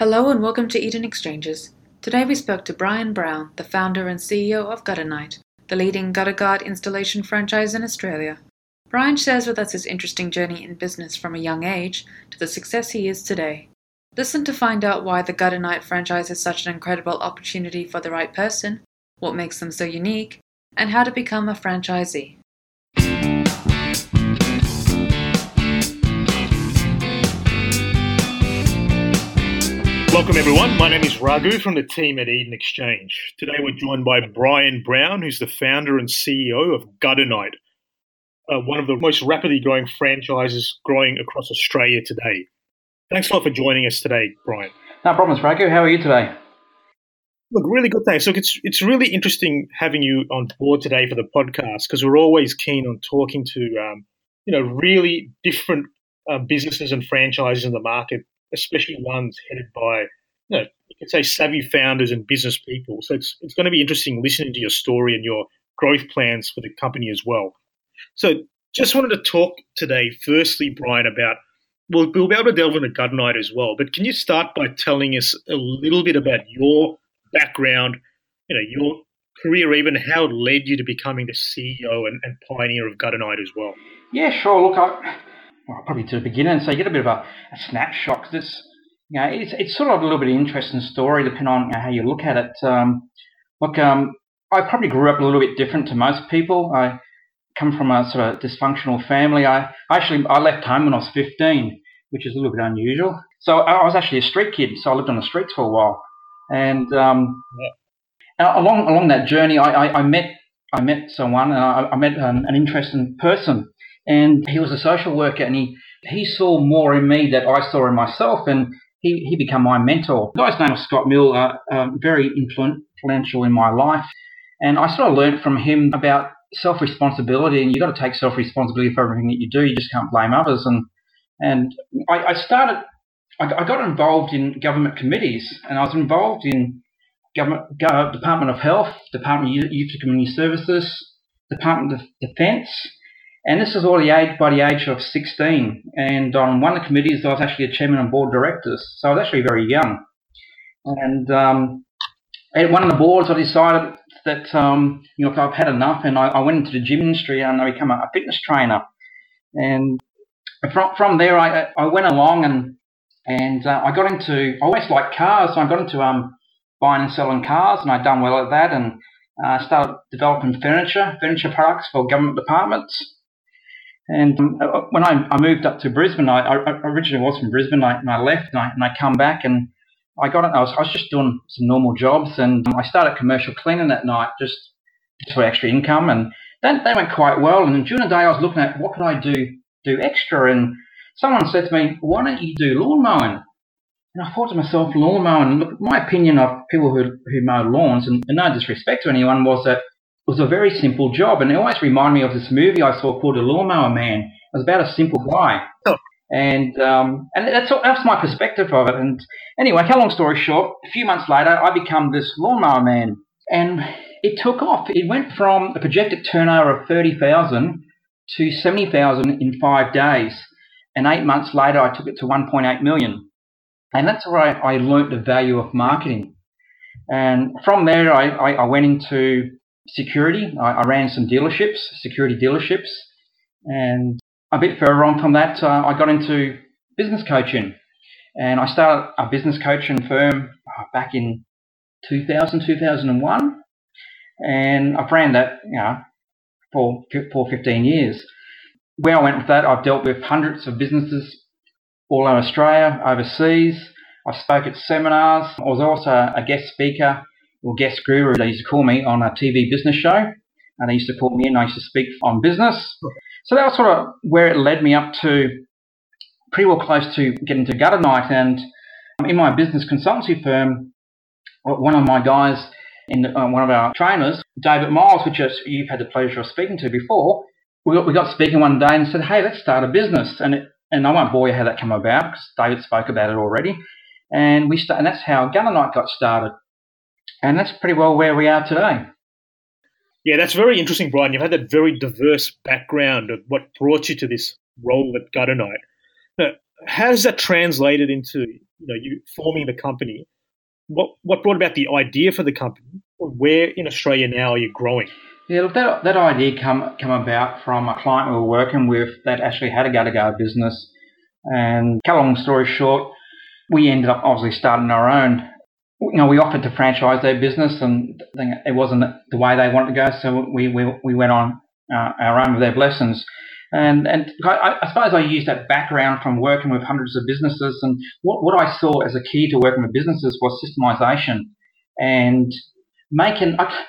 Hello and welcome to Eden Exchanges. Today we spoke to Brian Brown, the founder and CEO of Gutter Knight, the leading gutter guard installation franchise in Australia. Brian shares with us his interesting journey in business from a young age to the success he is today. Listen to find out why the Gutter Knight franchise is such an incredible opportunity for the right person, what makes them so unique, and how to become a franchisee. Welcome, everyone. My name is Raghu from the team at Eden Exchange. Today, we're joined by Brian Brown, who's the founder and CEO of Gutter Knight, uh, one of the most rapidly growing franchises growing across Australia today. Thanks a lot for joining us today, Brian. No problems, Raghu. How are you today? Look, really good, thanks. Look, it's it's really interesting having you on board today for the podcast because we're always keen on talking to um, you know really different uh, businesses and franchises in the market especially ones headed by, you know, you could say savvy founders and business people. So it's, it's going to be interesting listening to your story and your growth plans for the company as well. So just wanted to talk today, firstly, Brian, about we'll, we'll be able to delve into Gutter Knight as well. But can you start by telling us a little bit about your background, you know, your career, even how it led you to becoming the CEO and, and pioneer of Gutter Knight as well? Yeah, sure. Look, I, well, probably to the beginner, and so you get a bit of a, a snapshot because it's you know it's it's sort of a little bit of an interesting story depending on you know, how you look at it. Um, look, um, I probably grew up a little bit different to most people. I come from a sort of dysfunctional family. I actually I left home when I was 15, which is a little bit unusual. So I was actually a street kid, so I lived on the streets for a while, and um, yeah. along along that journey, I, I, I, met I met someone, and I, I met an, an interesting person and he was a social worker and he, he saw more in me that I saw in myself and he, he became my mentor. The guy's name was Scott Mill, uh, uh, very influential in my life. And I sort of learned from him about self responsibility and you've got to take self responsibility for everything that you do. You just can't blame others. And, and I, I started, I, I got involved in government committees and I was involved in government, Department of Health, Department of Youth and Community Services, Department of Defence, and this is all the age, by the age of 16. And on one of the committees, I was actually a chairman on board of directors. So I was actually very young. And um, at one of the boards, I decided that, um, you know, I've had enough. And I, I, went into the gym industry and I became a, a fitness trainer. And from, from there, I, I went along and and uh, I got into, I always liked cars. So I got into um, buying and selling cars and I'd done well at that. And uh, started developing furniture, furniture products for government departments. And um, uh, when I, I, moved up to Brisbane, I, I originally was from Brisbane, I, and I left and I, and I come back and I got it. I was, I was just doing some normal jobs and um, I started commercial cleaning that night just, for extra income. And that, that went quite well. And during the day, I was looking at what could I do, do extra. And someone said to me, why don't you do lawn mowing? And I thought to myself, lawn mowing, look, my opinion of people who, who mow lawns, and, and no disrespect to anyone, was that was a very simple job, and it always reminded me of this movie I saw called The Lawnmower Man. It was about a simple guy. Oh. And um, and that's that's my perspective of it. And anyway, cut long story short, a few months later, I become this lawnmower man, and it took off. It went from a projected turnover of thirty thousand to seventy thousand in five days, and eight months later, I took it to one point eight million. And that's where I, I learnt the value of marketing. And from there, I, I, I went into security. I, I, ran some dealerships, security dealerships, and a bit further on from that, uh, I got into business coaching, and I started a business coaching firm uh, back in 2000, 2001, and I've ran that, you know, for for 15 years. Where I went with that, I've dealt with hundreds of businesses all over Australia, overseas. I spoke at seminars. I was also a guest speaker or guest guru, they used to call me on a TV business show. And they used to call me and I used to speak on business. So that was sort of where it led me up to pretty well close to getting to Gutter Knight. And in my business consultancy firm, one of my guys, in uh, one of our trainers, David Miles, which is, you've had the pleasure of speaking to before, we got, we got speaking one day and said, hey, let's start a business. And it, and I won't bore you how that came about because David spoke about it already. And we start, and that's how Gutter Knight got started. And that's pretty well where we are today. Yeah, that's very interesting, Brian. You've had that very diverse background of what brought you to this role at Gutter Knight. Now, how has that translated into you know you forming the company. What what brought about the idea for the company? Where in Australia now are you growing? Yeah, look, that, that idea come come about from a client we were working with that actually had a Gutter Guard business. And cut a long story short, we ended up obviously starting our own. You know, we offered to franchise their business, and it wasn't the way they wanted to go, so we we, we went on uh, our own with their blessings. And and I, I, suppose I used that background from working with hundreds of businesses, and what, what I saw as a key to working with businesses was systemization and making. I,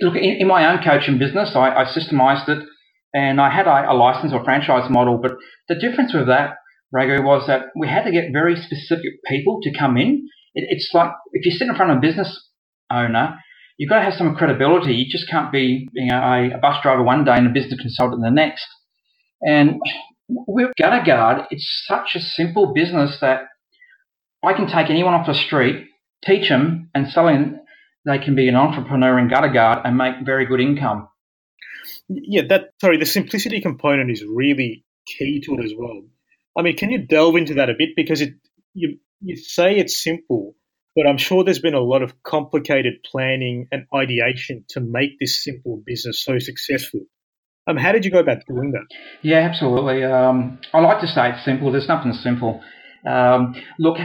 look, in, in, my own coaching business, I, I systemized it, and I had a, a, license or franchise model. But the difference with that, Raghu, was that we had to get very specific people to come in. It, it's like if you sit in front of a business owner you've got to have some credibility. You just can't be you know, a, a bus driver one day and a business consultant the next. And with Gutter Guard, it's such a simple business that I can take anyone off the street, teach them, and suddenly they can be an entrepreneur in Gutter Guard and make very good income. Yeah, that sorry, the simplicity component is really key to it as well. I mean, can you delve into that a bit because it you you say it's simple, but I'm sure there's been a lot of complicated planning and ideation to make this simple business so successful. Um, how did you go about doing that? Yeah, absolutely. Um, I like to say it's simple. There's nothing simple. Um, look,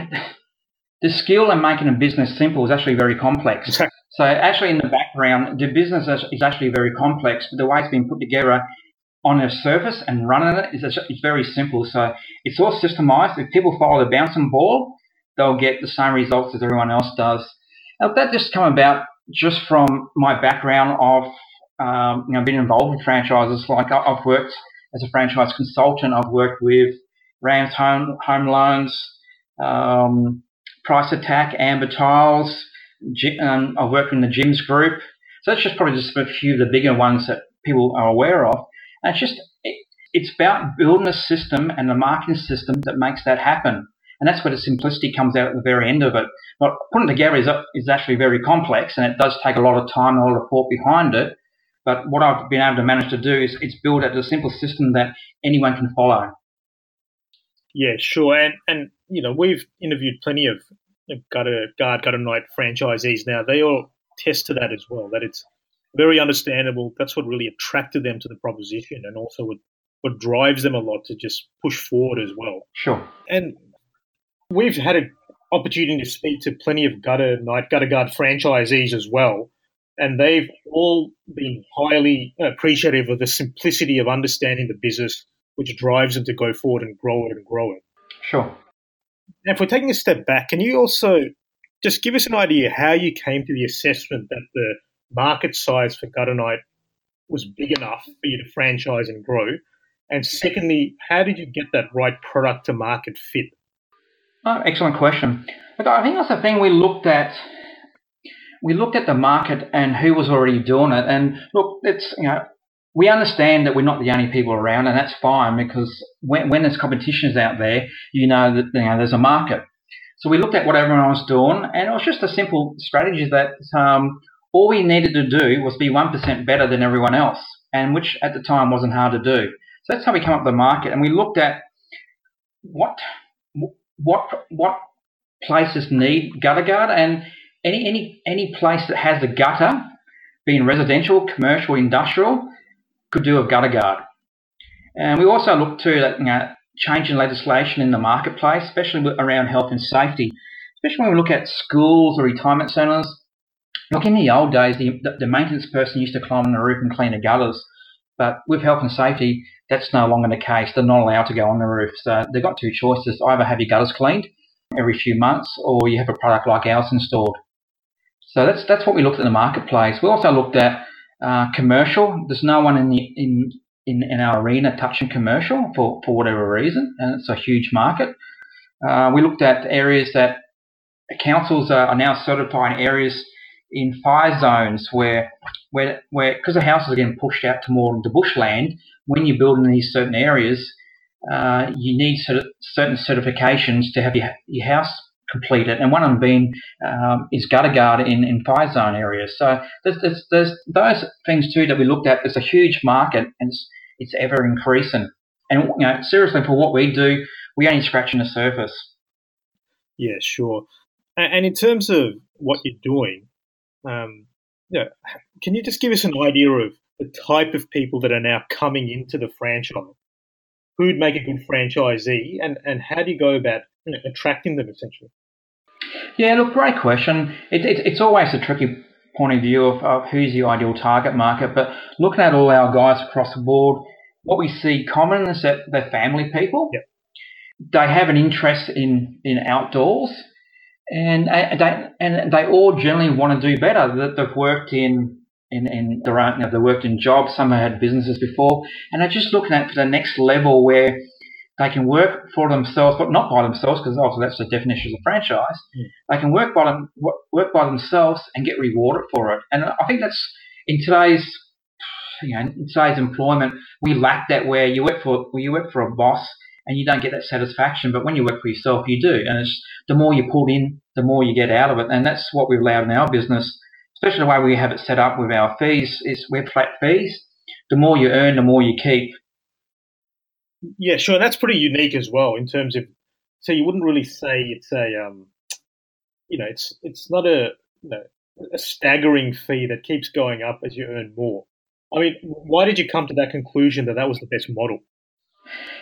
the skill in making a business simple is actually very complex. So actually, in the background, the business is actually very complex, but the way it's been put together on the surface and running it is, is very simple. So it's all systemized. If people follow the bouncing ball, they'll get the same results as everyone else does. Now, that just come about just from my background of um, you know being involved with franchises. Like I've worked as a franchise consultant. I've worked with Rams Home Home Loans, um, Price Attack, Amber Tiles. Um, I've worked in the Gyms Group. So that's just probably just a few of the bigger ones that people are aware of. And it's just it, it's about building a system and the marketing system that makes that happen. And that's where the simplicity comes out at the very end of it. But putting it together is, is actually very complex and it does take a lot of time and a lot of thought behind it. But what I've been able to manage to do is, is build out a simple system that anyone can follow. Yeah, sure. And, and you know, we've interviewed plenty of Gutter Guard, Gutter Knight franchisees now. They all test to that as well, that it's very understandable. That's what really attracted them to the proposition and also what, what drives them a lot to just push forward as well. Sure. And we've had an opportunity to speak to plenty of Gutter Knight gutter Guard franchisees as well, and they've all been highly appreciative of the simplicity of understanding the business, which drives them to go forward and grow it and grow it. Sure. Now, if we're taking a step back, can you also just give us an idea how you came to the assessment that the market size for Gutter Knight was big enough for you to franchise and grow? And secondly, how did you get that right product to market fit? Oh, excellent question. Look, I think that's the thing we looked at. We looked at the market and who was already doing it. And look, it's you know we understand that we're not the only people around, and that's fine because when, when there's competitions out there, you know that you know there's a market. So we looked at what everyone was doing, and it was just a simple strategy that um, all we needed to do was be one percent better than everyone else, and which at the time wasn't hard to do. So that's how we came up with the market, and we looked at what what what places need gutter guard and any any any place that has a gutter, being residential, commercial, industrial, could do a gutter guard. And we also look to that you know change in legislation in the marketplace, especially around health and safety, especially when we look at schools or retirement centres. Look, in the old days, the, the maintenance person used to climb on the roof and clean the gutters. But with health and safety, that's no longer the case. They're not allowed to go on the roof. So they've got two choices. Either have your gutters cleaned every few months or you have a product like ours installed. So that's that's what we looked at in the marketplace. We also looked at uh, commercial. There's no one in the in, in, in our arena touching commercial for, for whatever reason, and it's a huge market. Uh, we looked at areas that councils are, now certifying areas in fire zones where where where because the houses are getting pushed out to more into bushland, when you build in these certain areas, uh, you need certain certifications to have your, your house completed, and one of them being um, is gutter guard in, in fire zone areas. So there's, there's, there's those things too that we looked at. There's a huge market, and it's, it's ever increasing. And you know, seriously, for what we do, we only scratching the surface. Yeah, sure. And in terms of what you're doing, um, yeah, can you just give us an idea of the type of people that are now coming into the franchise? Who'd make a good franchisee, and, and how do you go about you know, attracting them essentially? Yeah, look, great question. It, it, it's always a tricky point of view of, of who's the ideal target market, but looking at all our guys across the board, what we see common is that they're family people. Yep. They have an interest in, in outdoors, and they and they all generally want to do better. That They've worked in in, in their own, you know, they worked in jobs. Some have had businesses before, and they're just looking at the next level where they can work for themselves, but not by themselves, because obviously that's the definition of a franchise. Mm. They can work by them, work by themselves and get rewarded for it. And I think that's in today's, you know, in today's employment, we lack that where you work for, where you work for a boss and you don't get that satisfaction. But when you work for yourself, you do. And it's the more you put in, the more you get out of it. And that's what we've allowed in our business, especially the way we have it set up with our fees. Is we're flat fees. The more you earn, the more you keep. Yeah, sure. That's pretty unique as well in terms of. So you wouldn't really say it's a, um, you know, it's it's not a you know, a staggering fee that keeps going up as you earn more. I mean, why did you come to that conclusion that that was the best model?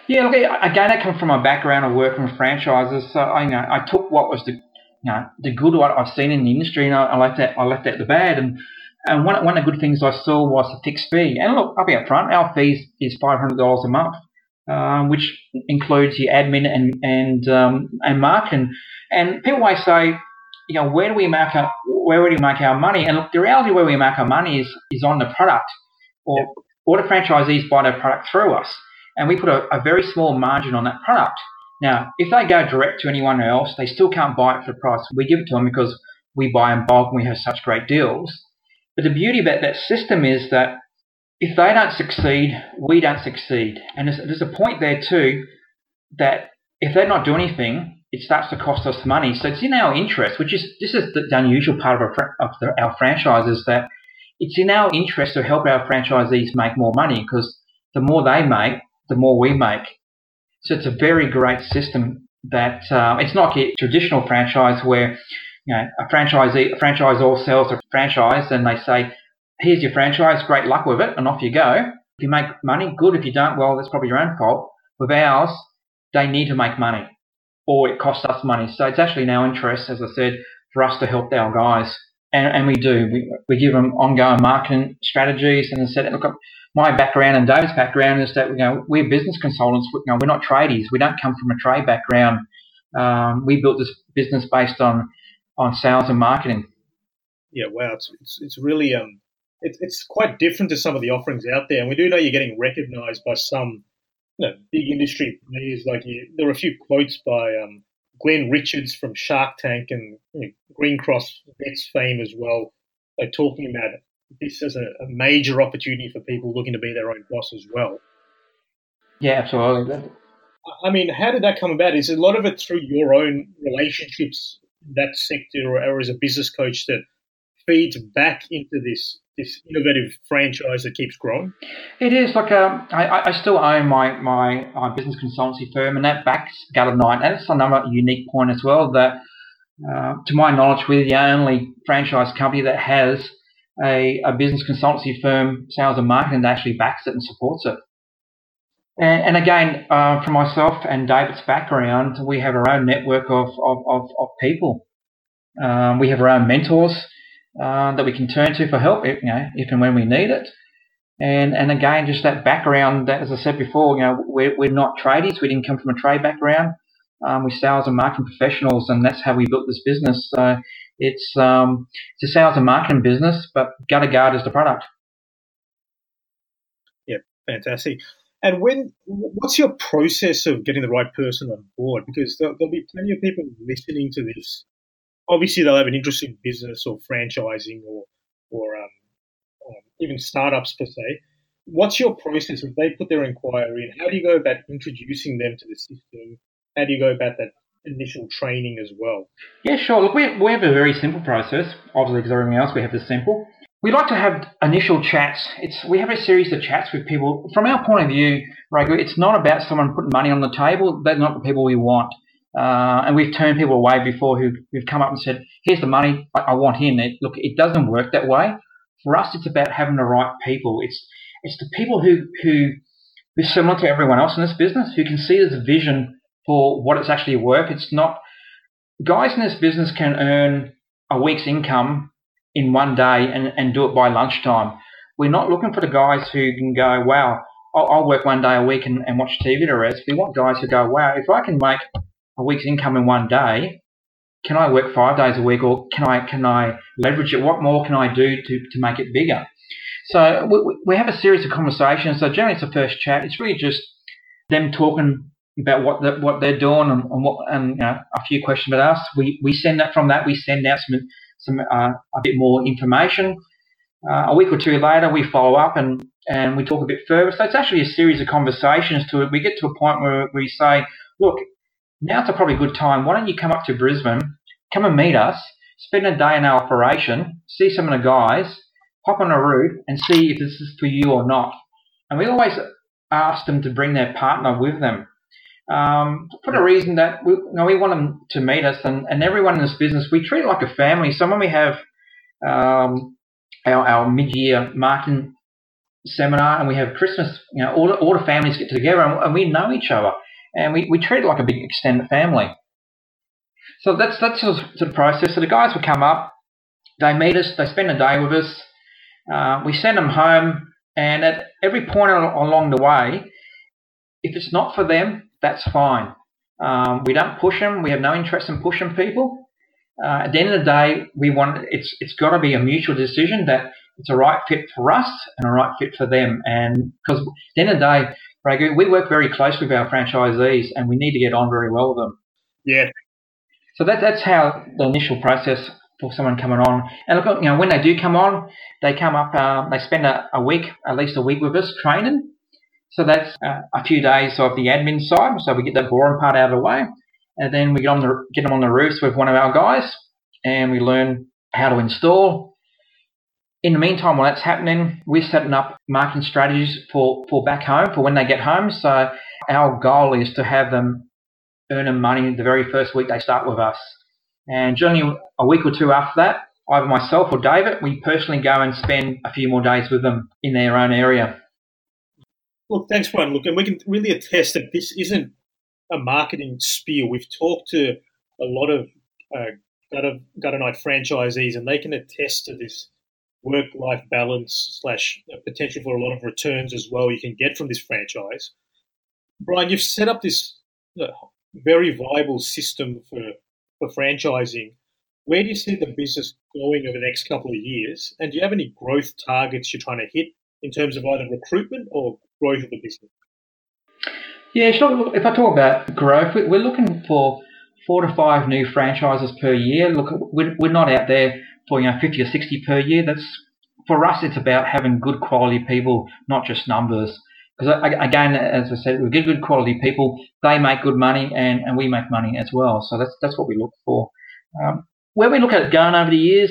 Yeah, look, again, I come from a background of working with franchises, so I, you know, I took what was the, you know, the good what I've seen in the industry, and I, I left that, I left out the bad, and and one, one of the good things I saw was the fixed fee. And look, I'll be upfront, our fees is five hundred dollars a month, um, which includes your admin and and um, and marketing. And people always say, you know, where do we make our where do we make our money? And look, the reality where we make our money is is on the product, or or the franchisees buy their product through us and we put a, a, very small margin on that product. Now, if they go direct to anyone else, they still can't buy it for the price we give it to them because we buy in bulk and we have such great deals. But the beauty about that system is that if they don't succeed, we don't succeed. And there's, there's a point there too that if they're not doing anything, it starts to cost us money. So it's in our interest, which is this is the, unusual part of our, of the, our franchise is that it's in our interest to help our franchisees make more money because the more they make, the more we make. So it's a very great system that uh, it's not a traditional franchise where you know a franchisee a franchisor sells a franchise and they say, "Here's your franchise, great luck with it," and off you go. If you make money, good. If you don't, well, that's probably your own fault. With ours, they need to make money, or it costs us money. So it's actually in our interest, as I said, for us to help our guys, and, and we do. We, we give them ongoing marketing strategies and said, look, my background and David's background is that you know we're business consultants. You know, we're not tradies. We don't come from a trade background. Um, we built this business based on on sales and marketing. Yeah, wow, it's it's, it's really um, it's it's quite different to some of the offerings out there, and we do know you're getting recognised by some you know big industry players. Like you, there are a few quotes by um, Glen Richards from Shark Tank and you know, Greencross Vets fame as well. They're talking about this is a, a major opportunity for people looking to be their own boss as well. Yeah, absolutely. I mean, how did that come about? Is a lot of it through your own relationships, that sector, or, or as a business coach that feeds back into this this innovative franchise that keeps growing? It is like um, I, I still own my, my, my business consultancy firm, and that backs Gutter Knight. And it's another unique point as well that, uh, to my knowledge, we're the only franchise company that has a, a business consultancy firm, sales and marketing, that actually backs it and supports it. And, and again, uh, from myself and David's background, we have our own network of, of, of, of people. Um, we have our own mentors uh, that we can turn to for help, if, you know, if and when we need it. And and again, just that background that, as I said before, you know, we're, we're not tradies. We didn't come from a trade background. Um, we're sales and marketing professionals, and that's how we built this business. So it's um, it's a sales and marketing business, but Gutter Guard is the product. Yeah, fantastic. And when what's your process of getting the right person on board? Because there'll, there'll be plenty of people listening to this. Obviously, they'll have an interest in business or franchising or or um, um, even startups per se. What's your process if they put their inquiry in? How do you go about introducing them to the system? How do you go about that initial training as well? Yeah, sure. Look, we, we have a very simple process. Obviously, because everything else we have is simple. We like to have initial chats. It's we have a series of chats with people. From our point of view, right, it's not about someone putting money on the table. They're not the people we want. Uh, and we've turned people away before who, who've come up and said, here's the money, I, I want him. It, look, it doesn't work that way. For us, it's about having the right people. It's, it's the people who, who, who are similar to everyone else in this business, who can see there's a vision for what it's actually worth. It's not, guys in this business can earn a week's income in one day and, and do it by lunchtime. We're not looking for the guys who can go, wow, I'll, I'll work one day a week and, and watch TV the rest. We want guys who go, wow, if I can make a week's income in one day, can I work five days a week or can I can I leverage it? What more can I do to, to make it bigger? So we, we have a series of conversations. So generally it's a first chat. It's really just them talking about what the, what they're doing and, and what and you know, a few questions about us. We we send that from that we send out some some uh, a bit more information. Uh, a week or two later, we follow up and and we talk a bit further. So it's actually a series of conversations to it. We get to a point where we say, look, now's a probably good time. Why don't you come up to Brisbane, come and meet us, spend a day in our operation, see some of the guys, hop on a route and see if this is for you or not. And we always ask them to bring their partner with them um, for the reason that we, you know, we want them to meet us, and, and everyone in this business, we treat like a family. So when we have um, our, our mid-year marketing seminar and we have Christmas, you know, all the, all the families get together and, and we know each other, and we, we treat it like a big extended family. So that's that's sort of the process. So the guys will come up, they meet us, they spend a day with us, uh, we send them home, and at every point along the way, if it's not for them, that's fine. Um, we don't push them. We have no interest in pushing people. Uh, at the end of the day, we want it's it's got to be a mutual decision that it's a right fit for us and a right fit for them. And because at the end of the day, Raghu, we work very closely with our franchisees, and we need to get on very well with them. Yeah. So that that's how the initial process for someone coming on. And look, you know, when they do come on, they come up. Um, they spend a, a week, at least a week with us training. So that's uh, a few days of the admin side. So we get that boring part out of the way, and then we get on the get them on the roofs with one of our guys, and we learn how to install. In the meantime, while that's happening, we're setting up marketing strategies for, for back home for when they get home. So our goal is to have them earning money the very first week they start with us. And generally a week or two after that, either myself or David, we personally go and spend a few more days with them in their own area. Look, thanks, Brian. Look, and we can really attest that this isn't a marketing spear. We've talked to a lot of uh, gutter, Gutter Knight franchisees, and they can attest to this work-life balance slash potential for a lot of returns as well you can get from this franchise. Brian, you've set up this uh, very viable system for for franchising. Where do you see the business going over the next couple of years? And do you have any growth targets you're trying to hit in terms of either recruitment or growth of the business? Yeah, sure. If I talk about growth, we're looking for four to five new franchises per year. Look, we're not out there for you know 50 or 60 per year. That's for us. It's about having good quality people, not just numbers. Because again, as I said, we get good quality people. They make good money, and, and we make money as well. So that's that's what we look for. Um, where we look at it going over the years,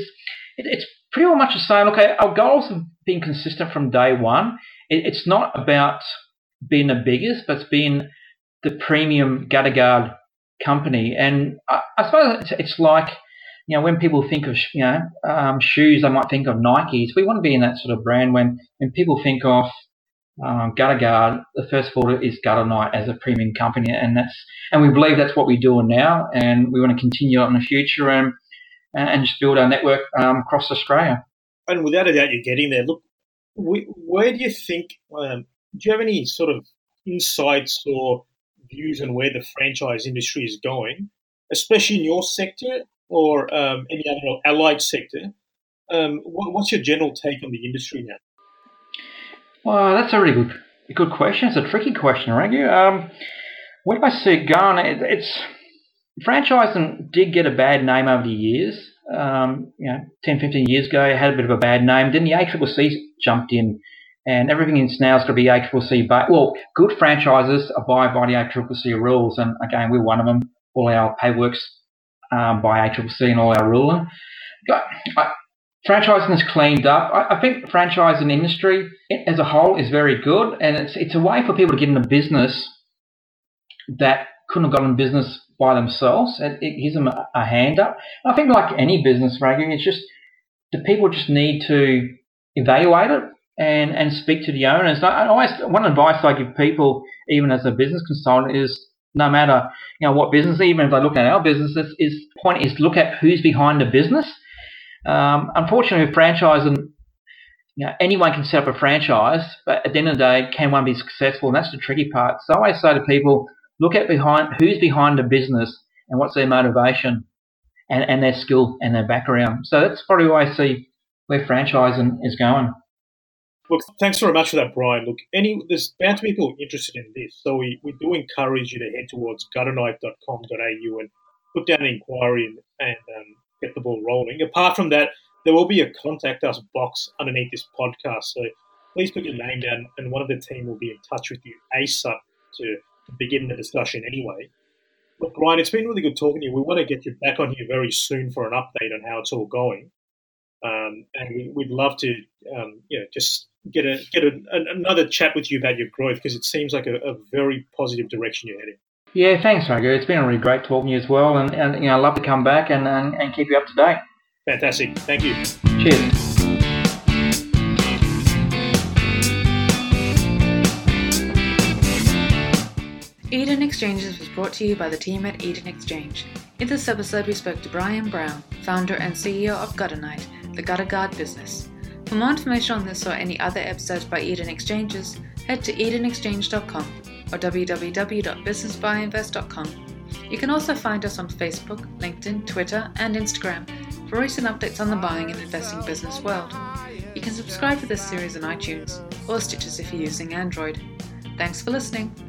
it, it's pretty much the same. Look, our goals have been consistent from day one it, it's not about being the biggest, but it's being the premium gutter guard company. And I, I suppose it's, it's, like, you know, when people think of, you know, um, shoes, they might think of Nikes. We want to be in that sort of brand when, when people think of um, gutter guard, the first thought is Gutter Knight as a premium company. And that's, and we believe that's what we're doing now. And we want to continue it in the future and, and just build our network um, across Australia. And without a doubt, you're getting there. Look, where do you think? Um, do you have any sort of insights or views on where the franchise industry is going, especially in your sector or um, any other allied sector? Um, what, what's your general take on the industry now? Well, that's a really good, good question. It's a tricky question, Raghu. Um, where do I see it going? It, it's franchising did get a bad name over the years um, you know, 10, 15 years ago, it had a bit of a bad name. Then the ACCC jumped in, and everything in is going to be ACCC. But well, good franchises abide by the ACCC rules, and again, we're one of them. All our paperwork's um, by ACCC and all our ruling. But uh, franchising is cleaned up. I, I think franchising industry as a whole is very good, and it's it's a way for people to get into business that couldn't have gotten in business by themselves. It, it gives them a, a hand up. I think like any business, Raghu, it's just the people just need to evaluate it and, and speak to the owners. I always one advice I give people, even as a business consultant, is no matter you know what business, even if they look at our business, is, point is look at who's behind the business. Um, unfortunately, with franchising, you know, anyone can set up a franchise, but at the end of the day, can one be successful? And that's the tricky part. So I always say to people, look at behind who's behind the business and what's their motivation and, and their skill and their background. So that's probably why I see where franchising is going. Look, thanks very much for that, Brian. Look, any there's bound to be people interested in this, so we, we do encourage you to head towards gutterknight.com.au and put down an inquiry and, and um, get the ball rolling. Apart from that, there will be a contact us box underneath this podcast, so please put your name down, and one of the team will be in touch with you ASAP to begin the discussion. Anyway, look, Brian, it's been really good talking to you. We want to get you back on here very soon for an update on how it's all going. Um, and we, would love to, um, you know, just get a get a, another chat with you about your growth because it seems like a, a, very positive direction you're heading. Yeah, thanks, Raghu. It's been really great talking to you as well, and, and you know, I'd love to come back and, and, and keep you up to date. Fantastic. Thank you. Cheers. Eden Exchanges was brought to you by the team at Eden Exchange. In this episode, we spoke to Brian Brown, founder and CEO of Gutter Knight, the Gutter Guard business. For more information on this or any other episodes by Eden Exchanges, head to edenexchange.com or www.businessbuyinvest.com. You can also find us on Facebook, LinkedIn, Twitter, and Instagram for recent updates on the buying and investing business world. You can subscribe to this series on iTunes or Stitcher if you're using Android. Thanks for listening.